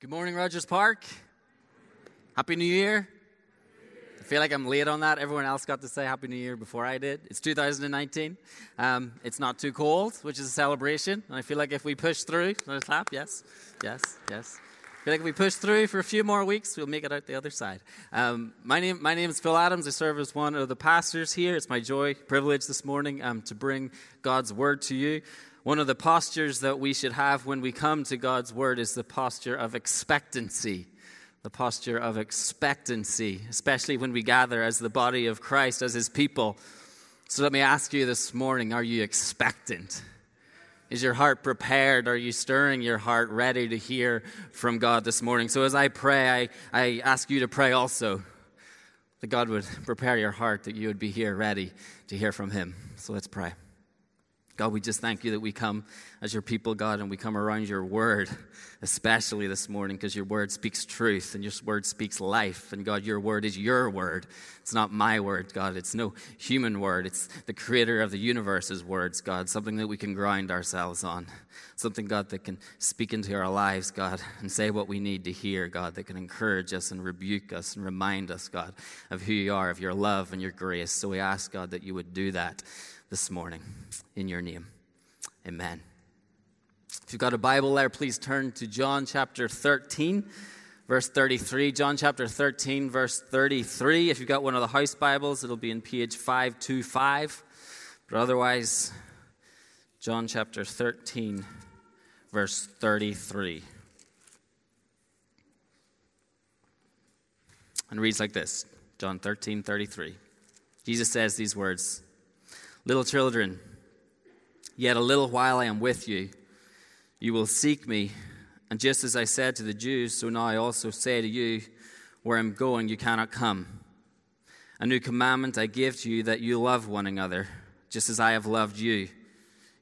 Good morning, Rogers Park. Happy New Year. I feel like I'm late on that. Everyone else got to say Happy New Year before I did. It's 2019. Um, it's not too cold, which is a celebration. And I feel like if we push through, another clap, yes, yes, yes. I feel like if we push through for a few more weeks, we'll make it out the other side. Um, my, name, my name is Phil Adams. I serve as one of the pastors here. It's my joy, privilege this morning um, to bring God's word to you. One of the postures that we should have when we come to God's Word is the posture of expectancy. The posture of expectancy, especially when we gather as the body of Christ, as His people. So let me ask you this morning are you expectant? Is your heart prepared? Are you stirring your heart ready to hear from God this morning? So as I pray, I, I ask you to pray also that God would prepare your heart, that you would be here ready to hear from Him. So let's pray. God, we just thank you that we come as your people, God, and we come around your word, especially this morning, because your word speaks truth and your word speaks life. And God, your word is your word. It's not my word, God. It's no human word. It's the creator of the universe's words, God. Something that we can grind ourselves on. Something, God, that can speak into our lives, God, and say what we need to hear, God, that can encourage us and rebuke us and remind us, God, of who you are, of your love and your grace. So we ask, God, that you would do that this morning in your name. Amen. If you've got a Bible there, please turn to John chapter 13, verse 33. John chapter 13, verse 33. If you've got one of the house Bibles, it'll be in page 525. But otherwise, John chapter 13, verse 33. And reads like this John 13, 33. Jesus says these words. Little children, yet a little while I am with you. You will seek me. And just as I said to the Jews, so now I also say to you, where I'm going, you cannot come. A new commandment I give to you that you love one another, just as I have loved you.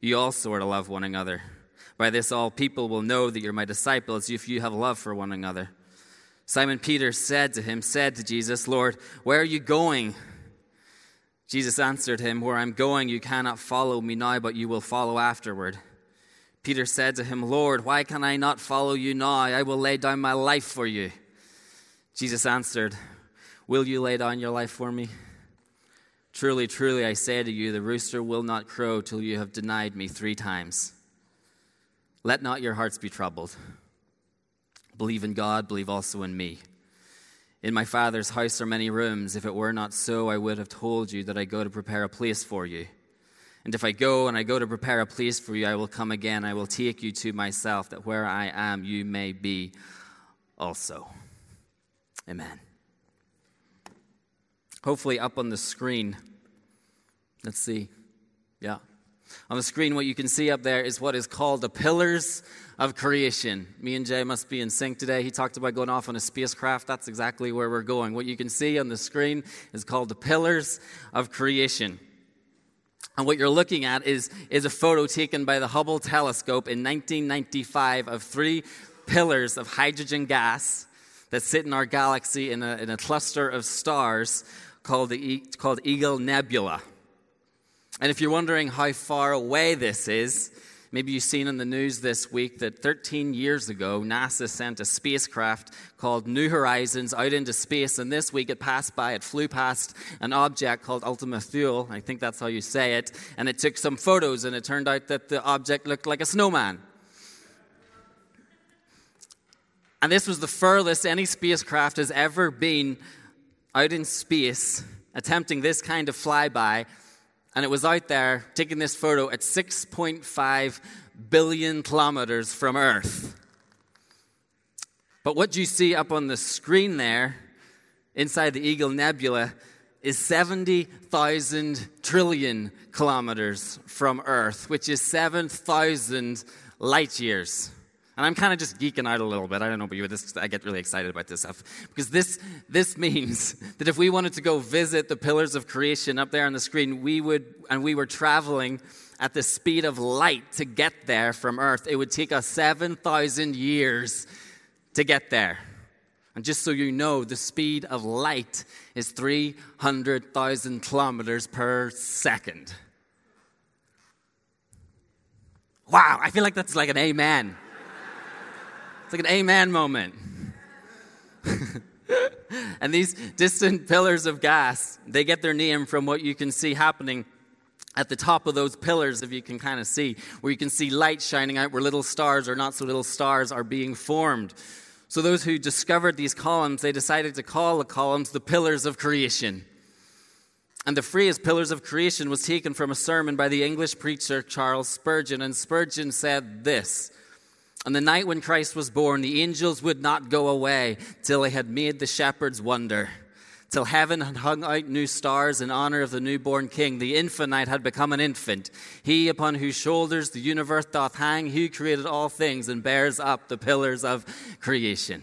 You also are to love one another. By this, all people will know that you're my disciples if you have love for one another. Simon Peter said to him, said to Jesus, Lord, where are you going? Jesus answered him, Where I'm going, you cannot follow me now, but you will follow afterward. Peter said to him, Lord, why can I not follow you now? I will lay down my life for you. Jesus answered, Will you lay down your life for me? Truly, truly, I say to you, the rooster will not crow till you have denied me three times. Let not your hearts be troubled. Believe in God, believe also in me. In my Father's house are many rooms. If it were not so, I would have told you that I go to prepare a place for you. And if I go and I go to prepare a place for you, I will come again. I will take you to myself, that where I am, you may be also. Amen. Hopefully, up on the screen, let's see. Yeah. On the screen, what you can see up there is what is called the pillars of creation. Me and Jay must be in sync today. He talked about going off on a spacecraft. That's exactly where we're going. What you can see on the screen is called the pillars of creation. And what you're looking at is, is a photo taken by the Hubble telescope in 1995 of three pillars of hydrogen gas that sit in our galaxy in a, in a cluster of stars called, the, called Eagle Nebula. And if you're wondering how far away this is, maybe you've seen in the news this week that 13 years ago, NASA sent a spacecraft called New Horizons out into space. And this week it passed by, it flew past an object called Ultima Thule. I think that's how you say it. And it took some photos, and it turned out that the object looked like a snowman. And this was the furthest any spacecraft has ever been out in space attempting this kind of flyby and it was out there taking this photo at 6.5 billion kilometers from Earth. But what you see up on the screen there, inside the Eagle Nebula, is 70,000 trillion kilometers from Earth, which is 7,000 light years. And I'm kind of just geeking out a little bit. I don't know about you, but this, I get really excited about this stuff. Because this, this means that if we wanted to go visit the pillars of creation up there on the screen, we would, and we were traveling at the speed of light to get there from Earth, it would take us 7,000 years to get there. And just so you know, the speed of light is 300,000 kilometers per second. Wow, I feel like that's like an amen. It's like an amen moment. and these distant pillars of gas, they get their name from what you can see happening at the top of those pillars, if you can kind of see, where you can see light shining out, where little stars or not so little stars are being formed. So, those who discovered these columns, they decided to call the columns the pillars of creation. And the phrase pillars of creation was taken from a sermon by the English preacher Charles Spurgeon. And Spurgeon said this On the night when Christ was born, the angels would not go away till they had made the shepherds wonder till heaven had hung out new stars in honor of the newborn king. The infinite had become an infant, he upon whose shoulders the universe doth hang, who created all things and bears up the pillars of creation.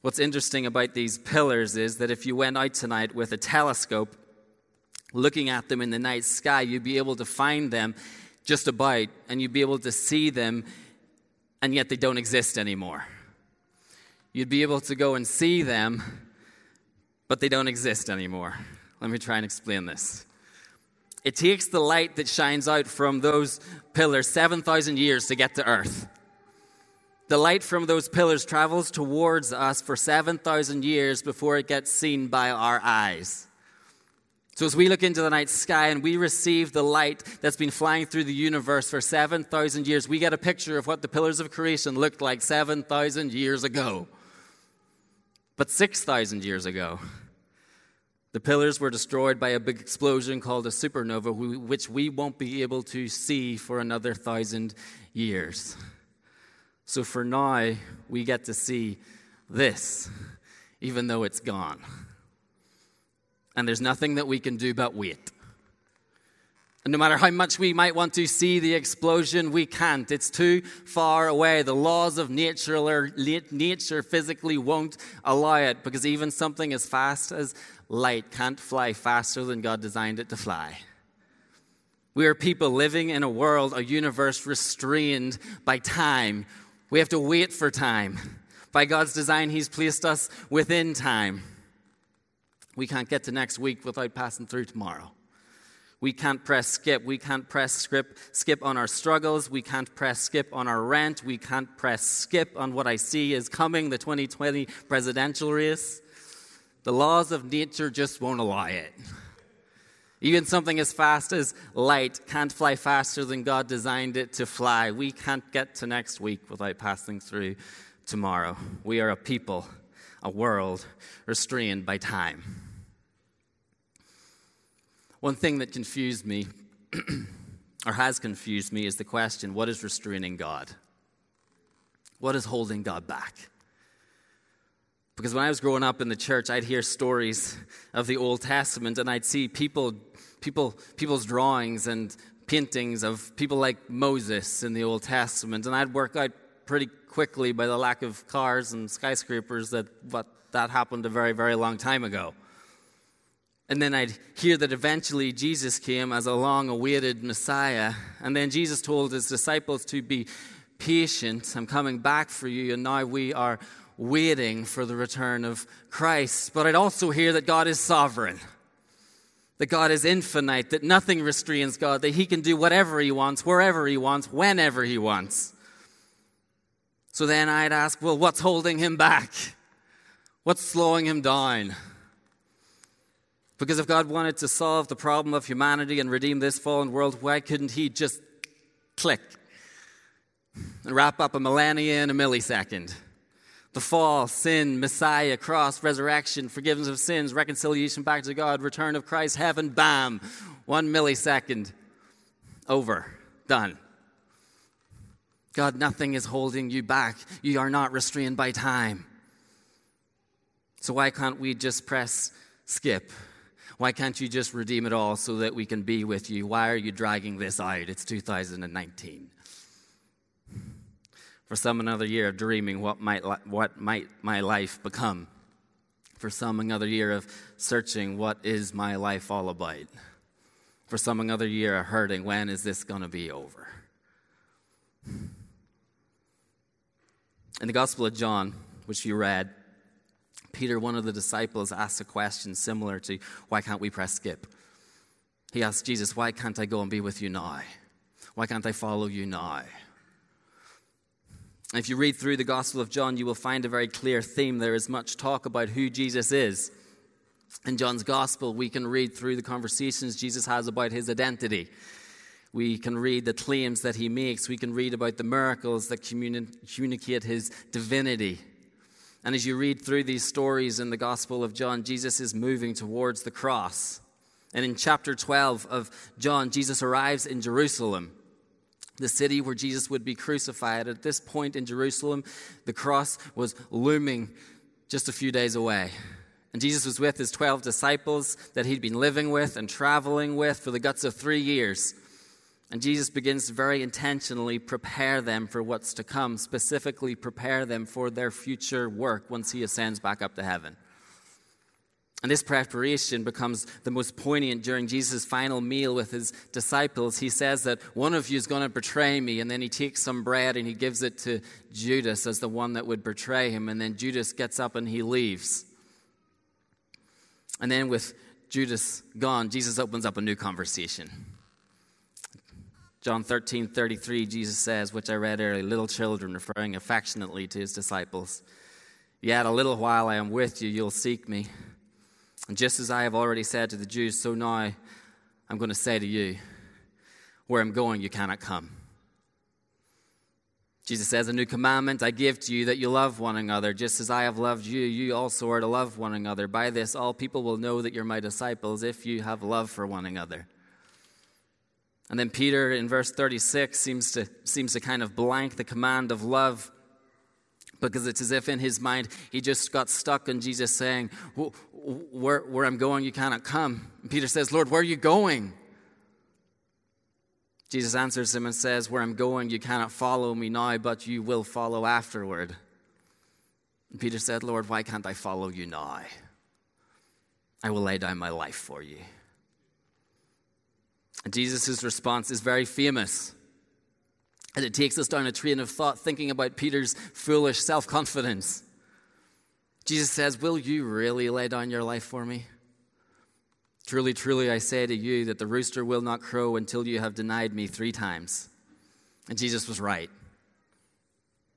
What's interesting about these pillars is that if you went out tonight with a telescope, looking at them in the night sky, you'd be able to find them just about, and you'd be able to see them, and yet they don't exist anymore. You'd be able to go and see them, but they don't exist anymore. Let me try and explain this. It takes the light that shines out from those pillars 7,000 years to get to Earth. The light from those pillars travels towards us for 7,000 years before it gets seen by our eyes. So, as we look into the night sky and we receive the light that's been flying through the universe for 7,000 years, we get a picture of what the pillars of creation looked like 7,000 years ago. But 6,000 years ago, the pillars were destroyed by a big explosion called a supernova, which we won't be able to see for another thousand years. So for now, we get to see this, even though it's gone. And there's nothing that we can do but wait. And no matter how much we might want to see the explosion, we can't. It's too far away. The laws of nature, or nature physically won't allow it because even something as fast as light can't fly faster than God designed it to fly. We are people living in a world, a universe restrained by time. We have to wait for time. By God's design, He's placed us within time. We can't get to next week without passing through tomorrow. We can't press skip. We can't press skip, skip on our struggles. We can't press skip on our rent. We can't press skip on what I see is coming, the 2020 presidential race. The laws of nature just won't allow it. Even something as fast as light can't fly faster than God designed it to fly. We can't get to next week without passing through tomorrow. We are a people, a world restrained by time. One thing that confused me, or has confused me, is the question what is restraining God? What is holding God back? Because when I was growing up in the church, I'd hear stories of the Old Testament and I'd see people, people, people's drawings and paintings of people like Moses in the Old Testament. And I'd work out pretty quickly by the lack of cars and skyscrapers that what, that happened a very, very long time ago. And then I'd hear that eventually Jesus came as a long awaited Messiah. And then Jesus told his disciples to be patient. I'm coming back for you. And now we are waiting for the return of Christ. But I'd also hear that God is sovereign, that God is infinite, that nothing restrains God, that He can do whatever He wants, wherever He wants, whenever He wants. So then I'd ask, well, what's holding Him back? What's slowing Him down? Because if God wanted to solve the problem of humanity and redeem this fallen world, why couldn't He just click and wrap up a millennia in a millisecond? The fall, sin, Messiah, cross, resurrection, forgiveness of sins, reconciliation back to God, return of Christ, heaven, bam, one millisecond, over, done. God, nothing is holding you back. You are not restrained by time. So why can't we just press skip why can't you just redeem it all so that we can be with you? Why are you dragging this out? It's 2019. For some, another year of dreaming what might, what might my life become. For some, another year of searching what is my life all about. For some, another year of hurting when is this going to be over? In the Gospel of John, which you read, Peter, one of the disciples, asked a question similar to why can't we press skip? He asked Jesus, Why can't I go and be with you now? Why can't I follow you now? If you read through the Gospel of John, you will find a very clear theme. There is much talk about who Jesus is. In John's Gospel, we can read through the conversations Jesus has about his identity. We can read the claims that he makes. We can read about the miracles that communi- communicate his divinity. And as you read through these stories in the Gospel of John, Jesus is moving towards the cross. And in chapter 12 of John, Jesus arrives in Jerusalem, the city where Jesus would be crucified. At this point in Jerusalem, the cross was looming just a few days away. And Jesus was with his 12 disciples that he'd been living with and traveling with for the guts of three years. And Jesus begins to very intentionally prepare them for what's to come, specifically prepare them for their future work once he ascends back up to heaven. And this preparation becomes the most poignant during Jesus' final meal with his disciples. He says that one of you is going to betray me, and then he takes some bread and he gives it to Judas as the one that would betray him. And then Judas gets up and he leaves. And then, with Judas gone, Jesus opens up a new conversation. John 13, 33, Jesus says, which I read earlier, little children, referring affectionately to his disciples. Yet a little while I am with you, you'll seek me. And just as I have already said to the Jews, so now I'm going to say to you, where I'm going, you cannot come. Jesus says, A new commandment I give to you that you love one another. Just as I have loved you, you also are to love one another. By this, all people will know that you're my disciples if you have love for one another. And then Peter in verse 36 seems to, seems to kind of blank the command of love because it's as if in his mind he just got stuck on Jesus saying, where, where I'm going, you cannot come. And Peter says, Lord, where are you going? Jesus answers him and says, Where I'm going, you cannot follow me now, but you will follow afterward. And Peter said, Lord, why can't I follow you now? I will lay down my life for you. Jesus' response is very famous. And it takes us down a train of thought thinking about Peter's foolish self confidence. Jesus says, Will you really lay down your life for me? Truly, truly, I say to you that the rooster will not crow until you have denied me three times. And Jesus was right.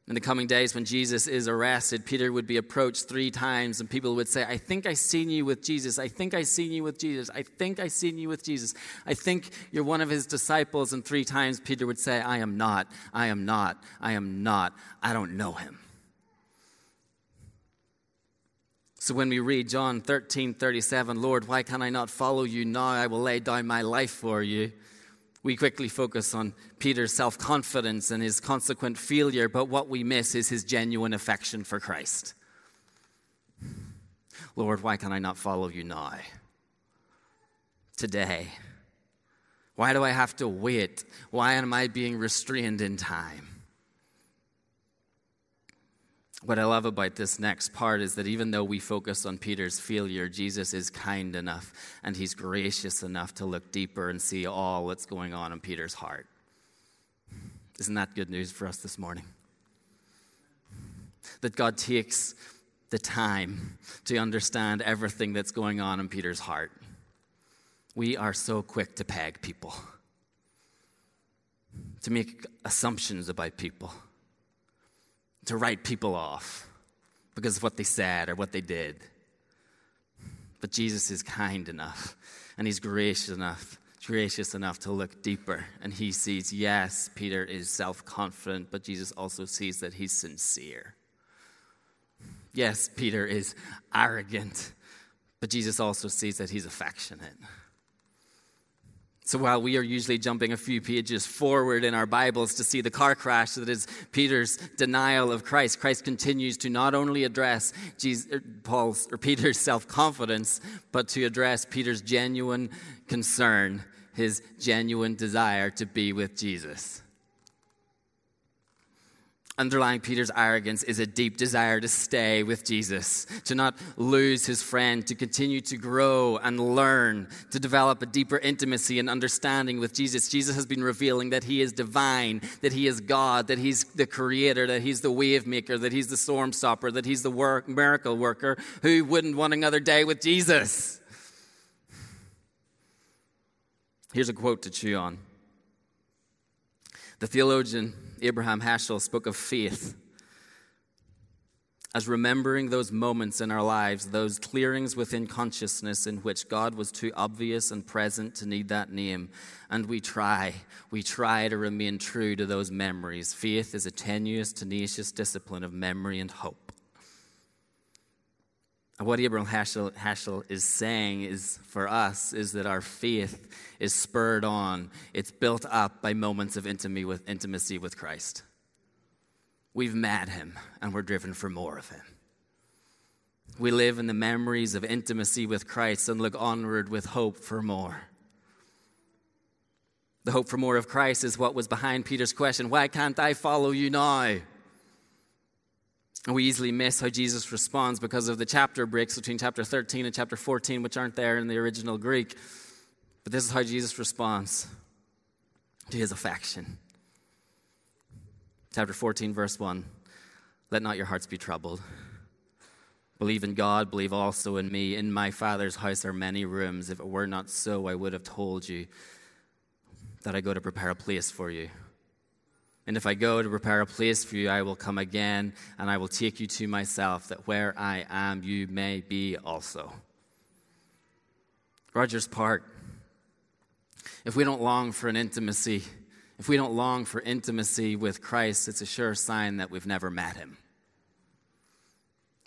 In the coming days, when Jesus is arrested, Peter would be approached three times, and people would say, I think I seen you with Jesus. I think I seen you with Jesus. I think I seen you with Jesus. I think you're one of his disciples. And three times Peter would say, I am not. I am not. I am not. I don't know him. So when we read John 13 37, Lord, why can I not follow you now? I will lay down my life for you. We quickly focus on Peter's self confidence and his consequent failure, but what we miss is his genuine affection for Christ. Lord, why can I not follow you now? Today. Why do I have to wait? Why am I being restrained in time? What I love about this next part is that even though we focus on Peter's failure, Jesus is kind enough and he's gracious enough to look deeper and see all that's going on in Peter's heart. Isn't that good news for us this morning? That God takes the time to understand everything that's going on in Peter's heart. We are so quick to peg people, to make assumptions about people to write people off because of what they said or what they did. But Jesus is kind enough and he's gracious enough, gracious enough to look deeper. And he sees, yes, Peter is self confident, but Jesus also sees that he's sincere. Yes, Peter is arrogant, but Jesus also sees that he's affectionate. So while we are usually jumping a few pages forward in our Bibles to see the car crash that is Peter's denial of Christ, Christ continues to not only address Jesus, er, Paul's or Peter's self-confidence, but to address Peter's genuine concern, his genuine desire to be with Jesus. Underlying Peter's arrogance is a deep desire to stay with Jesus, to not lose his friend, to continue to grow and learn, to develop a deeper intimacy and understanding with Jesus. Jesus has been revealing that he is divine, that he is God, that he's the creator, that he's the wave maker, that he's the storm stopper, that he's the work, miracle worker. Who wouldn't want another day with Jesus? Here's a quote to chew on. The theologian Abraham Heschel spoke of faith as remembering those moments in our lives, those clearings within consciousness in which God was too obvious and present to need that name. And we try, we try to remain true to those memories. Faith is a tenuous, tenacious discipline of memory and hope. What Abraham Heschel, Heschel is saying is for us is that our faith is spurred on, it's built up by moments of intimacy with, intimacy with Christ. We've met him and we're driven for more of him. We live in the memories of intimacy with Christ and look onward with hope for more. The hope for more of Christ is what was behind Peter's question why can't I follow you now? We easily miss how Jesus responds because of the chapter breaks between chapter 13 and chapter 14, which aren't there in the original Greek. But this is how Jesus responds to his affection chapter 14, verse 1. Let not your hearts be troubled. Believe in God, believe also in me. In my Father's house are many rooms. If it were not so, I would have told you that I go to prepare a place for you. And if I go to prepare a place for you, I will come again and I will take you to myself, that where I am, you may be also. Rogers Park. If we don't long for an intimacy, if we don't long for intimacy with Christ, it's a sure sign that we've never met him.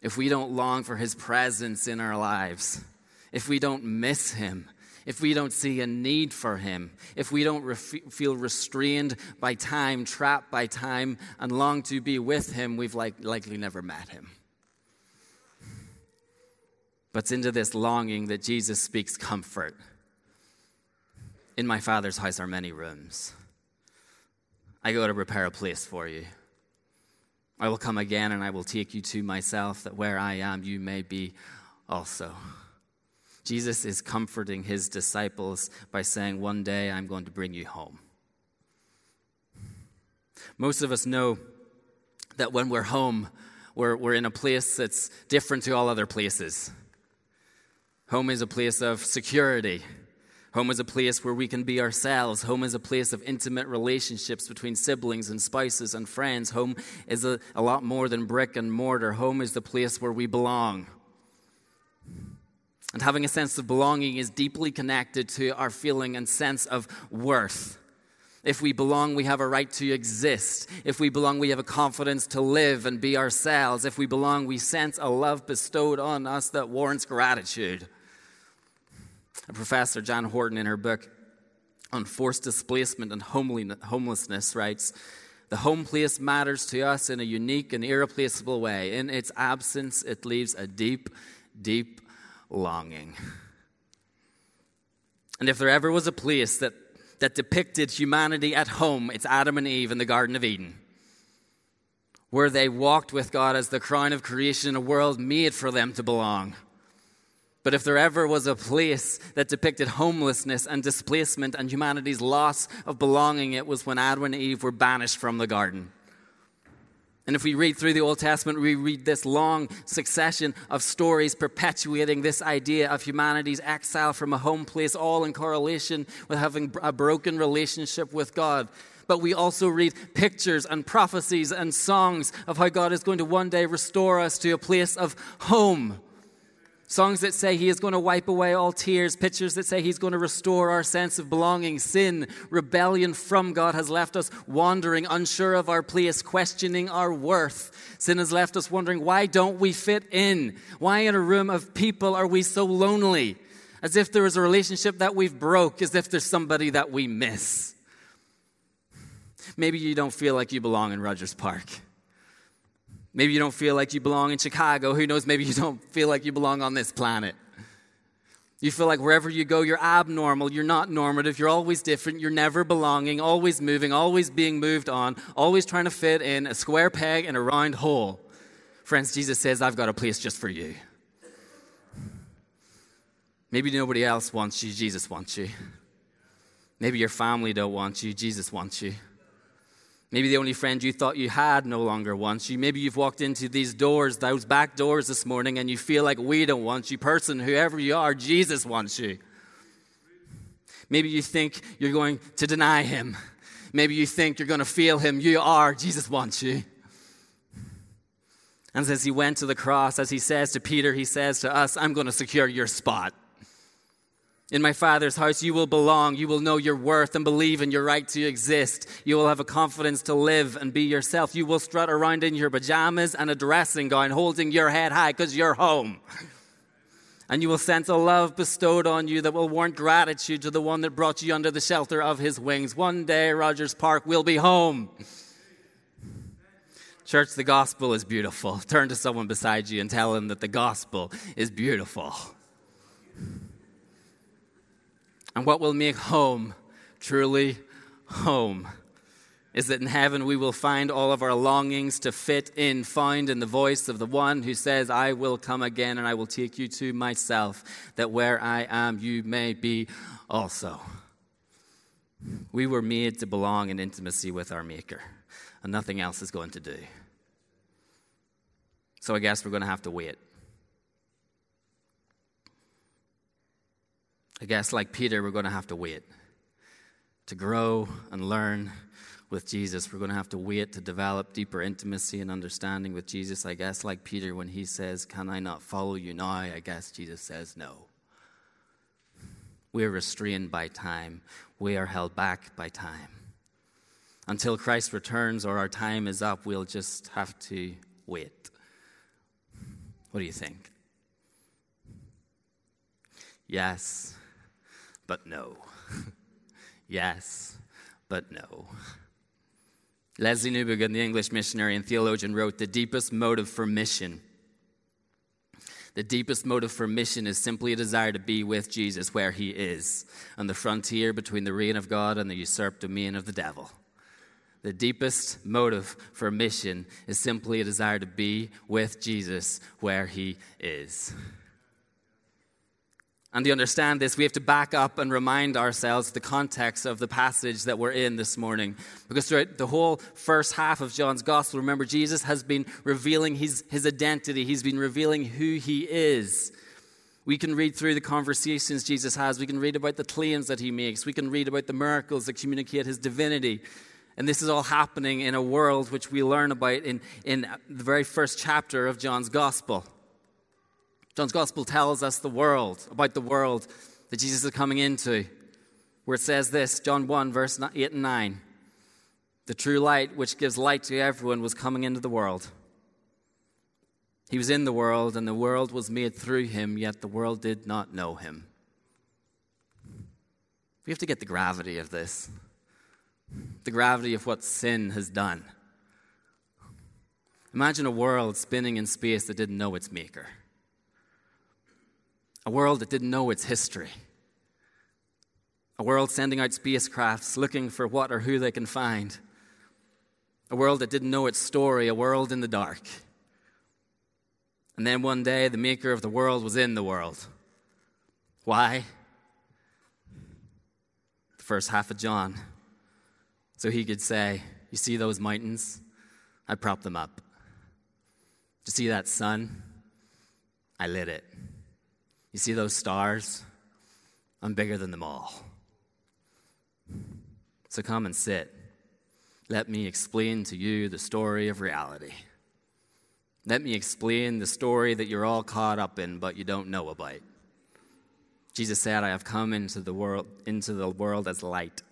If we don't long for his presence in our lives, if we don't miss him, if we don't see a need for him, if we don't feel restrained by time, trapped by time, and long to be with him, we've like, likely never met him. But it's into this longing that Jesus speaks comfort. In my Father's house are many rooms. I go to prepare a place for you. I will come again and I will take you to myself, that where I am, you may be also. Jesus is comforting his disciples by saying, One day I'm going to bring you home. Most of us know that when we're home, we're, we're in a place that's different to all other places. Home is a place of security, Home is a place where we can be ourselves. Home is a place of intimate relationships between siblings and spouses and friends. Home is a, a lot more than brick and mortar. Home is the place where we belong. And having a sense of belonging is deeply connected to our feeling and sense of worth. If we belong, we have a right to exist. If we belong, we have a confidence to live and be ourselves. If we belong, we sense a love bestowed on us that warrants gratitude. Professor Jan Horton, in her book on forced displacement and homelessness, writes The home place matters to us in a unique and irreplaceable way. In its absence, it leaves a deep, deep longing. And if there ever was a place that, that depicted humanity at home, it's Adam and Eve in the Garden of Eden, where they walked with God as the crown of creation in a world made for them to belong. But if there ever was a place that depicted homelessness and displacement and humanity's loss of belonging, it was when Adam and Eve were banished from the garden. And if we read through the Old Testament, we read this long succession of stories perpetuating this idea of humanity's exile from a home place, all in correlation with having a broken relationship with God. But we also read pictures and prophecies and songs of how God is going to one day restore us to a place of home Songs that say he is going to wipe away all tears, pictures that say he's going to restore our sense of belonging. Sin, rebellion from God has left us wandering, unsure of our place, questioning our worth. Sin has left us wondering, why don't we fit in? Why in a room of people are we so lonely? As if there is a relationship that we've broke, as if there's somebody that we miss. Maybe you don't feel like you belong in Rogers Park. Maybe you don't feel like you belong in Chicago. Who knows? Maybe you don't feel like you belong on this planet. You feel like wherever you go, you're abnormal, you're not normative, you're always different, you're never belonging, always moving, always being moved on, always trying to fit in a square peg in a round hole. Friends, Jesus says, I've got a place just for you. Maybe nobody else wants you, Jesus wants you. Maybe your family don't want you, Jesus wants you. Maybe the only friend you thought you had no longer wants you. Maybe you've walked into these doors, those back doors this morning, and you feel like we don't want you. Person, whoever you are, Jesus wants you. Maybe you think you're going to deny him. Maybe you think you're going to feel him. You are. Jesus wants you. And as he went to the cross, as he says to Peter, he says to us, I'm going to secure your spot. In my Father's house, you will belong. You will know your worth and believe in your right to exist. You will have a confidence to live and be yourself. You will strut around in your pajamas and a dressing gown, holding your head high because you're home. And you will sense a love bestowed on you that will warrant gratitude to the one that brought you under the shelter of his wings. One day, Rogers Park will be home. Church, the gospel is beautiful. Turn to someone beside you and tell them that the gospel is beautiful. And what will make home truly home is that in heaven we will find all of our longings to fit in, found in the voice of the one who says, I will come again and I will take you to myself, that where I am, you may be also. We were made to belong in intimacy with our Maker, and nothing else is going to do. So I guess we're going to have to wait. I guess, like Peter, we're going to have to wait to grow and learn with Jesus. We're going to have to wait to develop deeper intimacy and understanding with Jesus. I guess, like Peter, when he says, Can I not follow you now? I guess Jesus says, No. We're restrained by time, we are held back by time. Until Christ returns or our time is up, we'll just have to wait. What do you think? Yes but no. yes, but no. Lesslie Newbigin, the English missionary and theologian, wrote The deepest motive for mission. The deepest motive for mission is simply a desire to be with Jesus where he is, on the frontier between the reign of God and the usurped domain of the devil. The deepest motive for mission is simply a desire to be with Jesus where he is. And to understand this, we have to back up and remind ourselves the context of the passage that we're in this morning. Because throughout the whole first half of John's gospel, remember, Jesus has been revealing his, his identity, he's been revealing who he is. We can read through the conversations Jesus has, we can read about the claims that he makes, we can read about the miracles that communicate his divinity. And this is all happening in a world which we learn about in, in the very first chapter of John's gospel. John's gospel tells us the world, about the world that Jesus is coming into, where it says this John 1, verse 8 and 9. The true light, which gives light to everyone, was coming into the world. He was in the world, and the world was made through him, yet the world did not know him. We have to get the gravity of this, the gravity of what sin has done. Imagine a world spinning in space that didn't know its maker a world that didn't know its history, a world sending out spacecrafts looking for what or who they can find, a world that didn't know its story, a world in the dark. And then one day, the maker of the world was in the world. Why? The first half of John. So he could say, You see those mountains? I propped them up. You see that sun? I lit it. You see those stars? I'm bigger than them all. So come and sit. Let me explain to you the story of reality. Let me explain the story that you're all caught up in but you don't know about. Jesus said, I have come into the world into the world as light,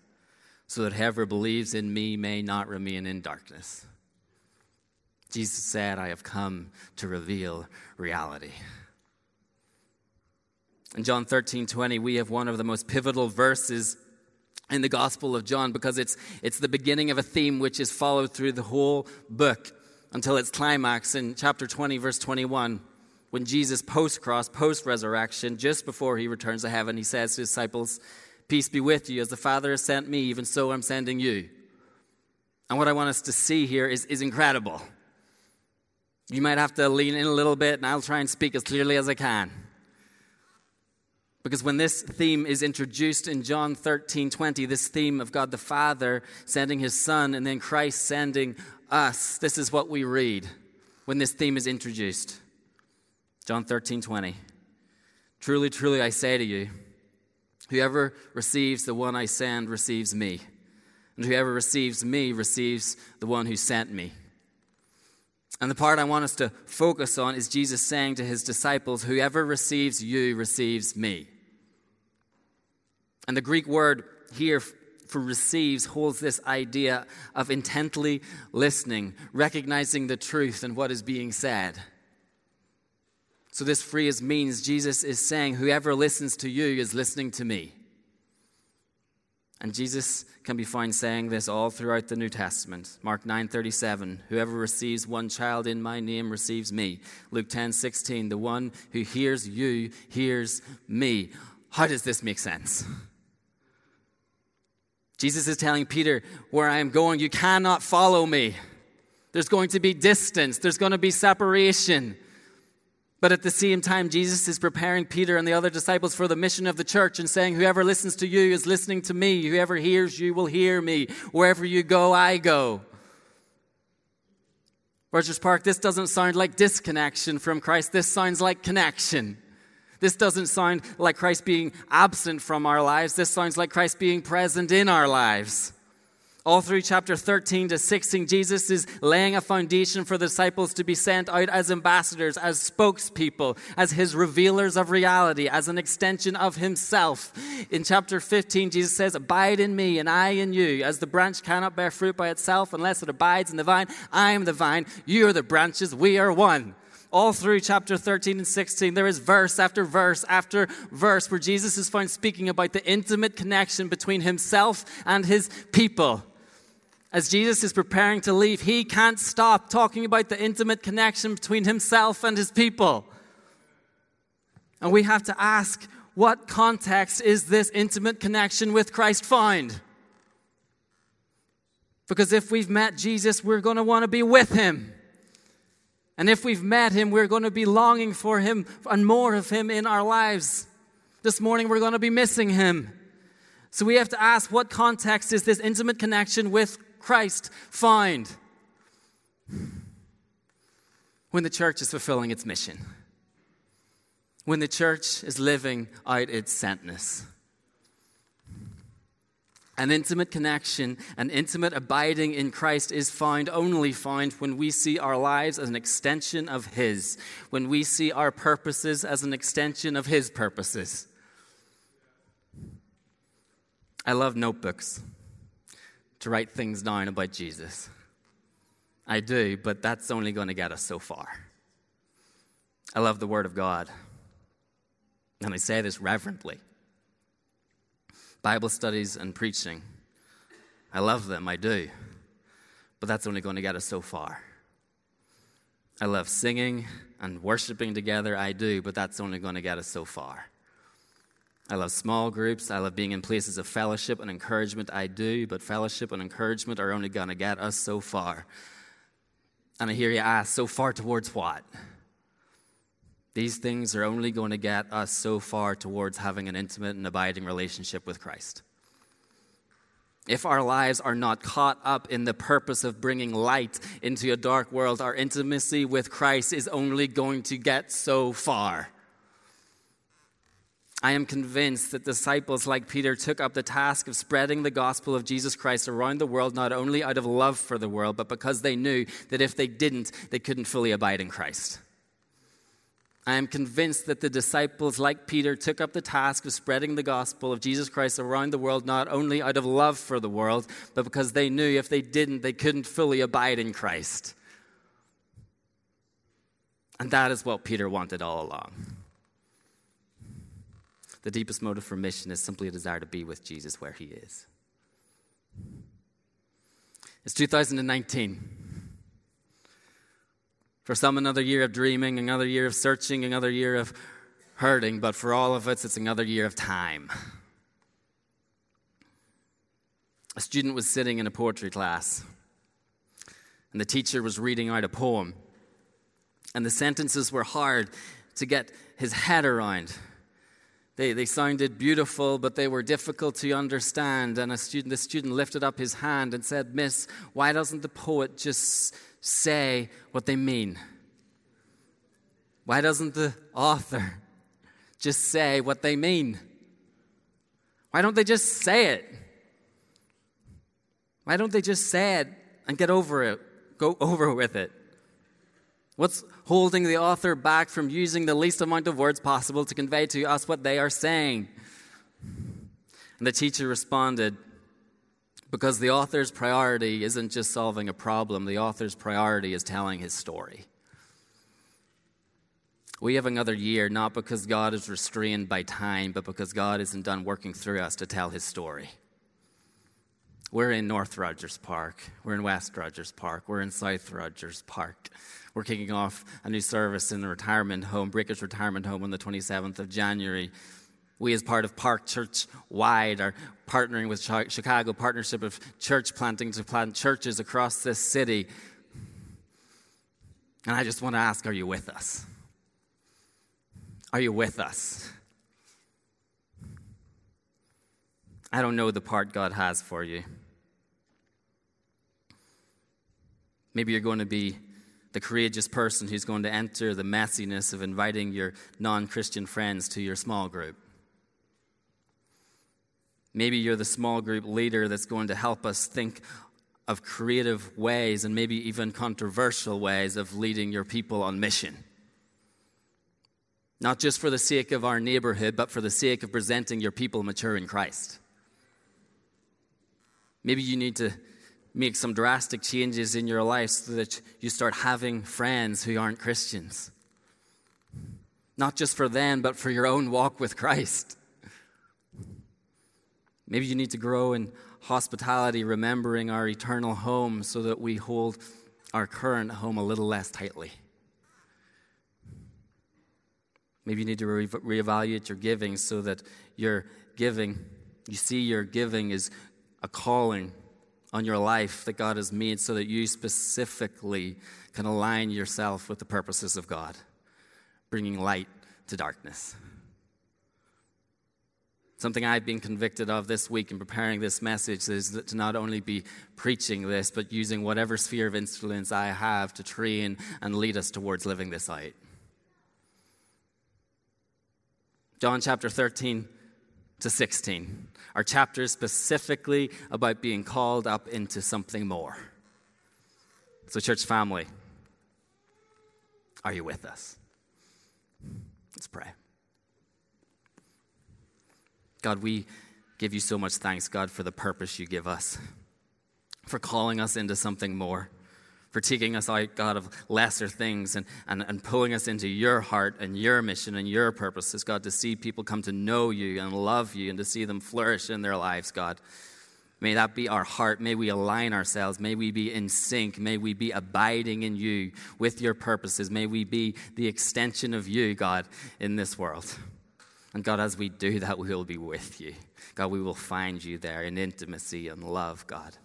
so that whoever believes in me may not remain in darkness. Jesus said, I have come to reveal reality. In John 13 20, we have one of the most pivotal verses in the Gospel of John because it's, it's the beginning of a theme which is followed through the whole book until its climax in chapter 20, verse 21. When Jesus, post cross, post resurrection, just before he returns to heaven, he says to his disciples, Peace be with you. As the Father has sent me, even so I'm sending you. And what I want us to see here is, is incredible. You might have to lean in a little bit, and I'll try and speak as clearly as I can. Because when this theme is introduced in John 13 20, this theme of God the Father sending his Son and then Christ sending us, this is what we read when this theme is introduced. John 13 20. Truly, truly, I say to you, whoever receives the one I send receives me, and whoever receives me receives the one who sent me. And the part I want us to focus on is Jesus saying to his disciples, Whoever receives you receives me. And the Greek word here for receives holds this idea of intently listening, recognizing the truth and what is being said. So, this phrase means Jesus is saying, Whoever listens to you is listening to me. And Jesus can be found saying this all throughout the New Testament. Mark 9:37, whoever receives one child in my name receives me. Luke 10:16, the one who hears you hears me. How does this make sense? Jesus is telling Peter, where I am going, you cannot follow me. There's going to be distance, there's going to be separation. But at the same time, Jesus is preparing Peter and the other disciples for the mission of the church and saying, Whoever listens to you is listening to me. Whoever hears you will hear me. Wherever you go, I go. Rogers Park, this doesn't sound like disconnection from Christ. This sounds like connection. This doesn't sound like Christ being absent from our lives. This sounds like Christ being present in our lives. All through chapter 13 to 16, Jesus is laying a foundation for the disciples to be sent out as ambassadors, as spokespeople, as his revealers of reality, as an extension of himself. In chapter 15, Jesus says, Abide in me, and I in you. As the branch cannot bear fruit by itself unless it abides in the vine, I am the vine, you are the branches, we are one all through chapter 13 and 16, there is verse after verse after verse where Jesus is found speaking about the intimate connection between himself and his people. As Jesus is preparing to leave, he can't stop talking about the intimate connection between himself and his people. And we have to ask what context is this intimate connection with Christ found? Because if we've met Jesus, we're going to want to be with him. And if we've met him, we're going to be longing for him and more of him in our lives. This morning, we're going to be missing him. So we have to ask what context is this intimate connection with Christ find? When the church is fulfilling its mission, when the church is living out its sentness. An intimate connection, an intimate abiding in Christ is found, only found when we see our lives as an extension of His, when we see our purposes as an extension of His purposes. I love notebooks to write things down about Jesus. I do, but that's only going to get us so far. I love the Word of God. And I say this reverently. Bible studies and preaching. I love them, I do. But that's only going to get us so far. I love singing and worshiping together, I do, but that's only going to get us so far. I love small groups. I love being in places of fellowship and encouragement. I do, but fellowship and encouragement are only going to get us so far. And I hear you ask, so far towards what? These things are only going to get us so far towards having an intimate and abiding relationship with Christ. If our lives are not caught up in the purpose of bringing light into a dark world, our intimacy with Christ is only going to get so far. I am convinced that disciples like Peter took up the task of spreading the gospel of Jesus Christ around the world, not only out of love for the world, but because they knew that if they didn't, they couldn't fully abide in Christ. I am convinced that the disciples, like Peter, took up the task of spreading the gospel of Jesus Christ around the world, not only out of love for the world, but because they knew if they didn't, they couldn't fully abide in Christ. And that is what Peter wanted all along. The deepest motive for mission is simply a desire to be with Jesus where he is. It's 2019. For some, another year of dreaming, another year of searching, another year of hurting, but for all of us, it's another year of time. A student was sitting in a poetry class, and the teacher was reading out a poem, and the sentences were hard to get his head around. They, they sounded beautiful, but they were difficult to understand. And a student, the student lifted up his hand and said, Miss, why doesn't the poet just say what they mean? Why doesn't the author just say what they mean? Why don't they just say it? Why don't they just say it and get over it, go over with it? What's holding the author back from using the least amount of words possible to convey to us what they are saying? And the teacher responded, Because the author's priority isn't just solving a problem, the author's priority is telling his story. We have another year not because God is restrained by time, but because God isn't done working through us to tell his story. We're in North Rogers Park. We're in West Rogers Park. We're in South Rogers Park. We're kicking off a new service in the retirement home, Breakers Retirement Home, on the 27th of January. We, as part of Park Church Wide, are partnering with Chicago Partnership of Church Planting to plant churches across this city. And I just want to ask are you with us? Are you with us? I don't know the part God has for you. Maybe you're going to be the courageous person who's going to enter the messiness of inviting your non Christian friends to your small group. Maybe you're the small group leader that's going to help us think of creative ways and maybe even controversial ways of leading your people on mission. Not just for the sake of our neighborhood, but for the sake of presenting your people mature in Christ. Maybe you need to make some drastic changes in your life so that you start having friends who aren't Christians. Not just for them, but for your own walk with Christ. Maybe you need to grow in hospitality, remembering our eternal home so that we hold our current home a little less tightly. Maybe you need to re- reevaluate your giving so that your giving, you see your giving is a calling on your life that God has made so that you specifically can align yourself with the purposes of God, bringing light to darkness. Something I've been convicted of this week in preparing this message is to not only be preaching this, but using whatever sphere of influence I have to train and lead us towards living this out. John chapter 13 to 16 are chapters specifically about being called up into something more. So, church family, are you with us? Let's pray. God, we give you so much thanks, God, for the purpose you give us, for calling us into something more taking us out, God, of lesser things and, and, and pulling us into your heart and your mission and your purposes, God, to see people come to know you and love you and to see them flourish in their lives, God. May that be our heart. May we align ourselves. May we be in sync. May we be abiding in you with your purposes. May we be the extension of you, God, in this world. And God, as we do that, we will be with you. God, we will find you there in intimacy and love, God.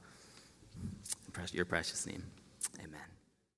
In your precious name. Amen.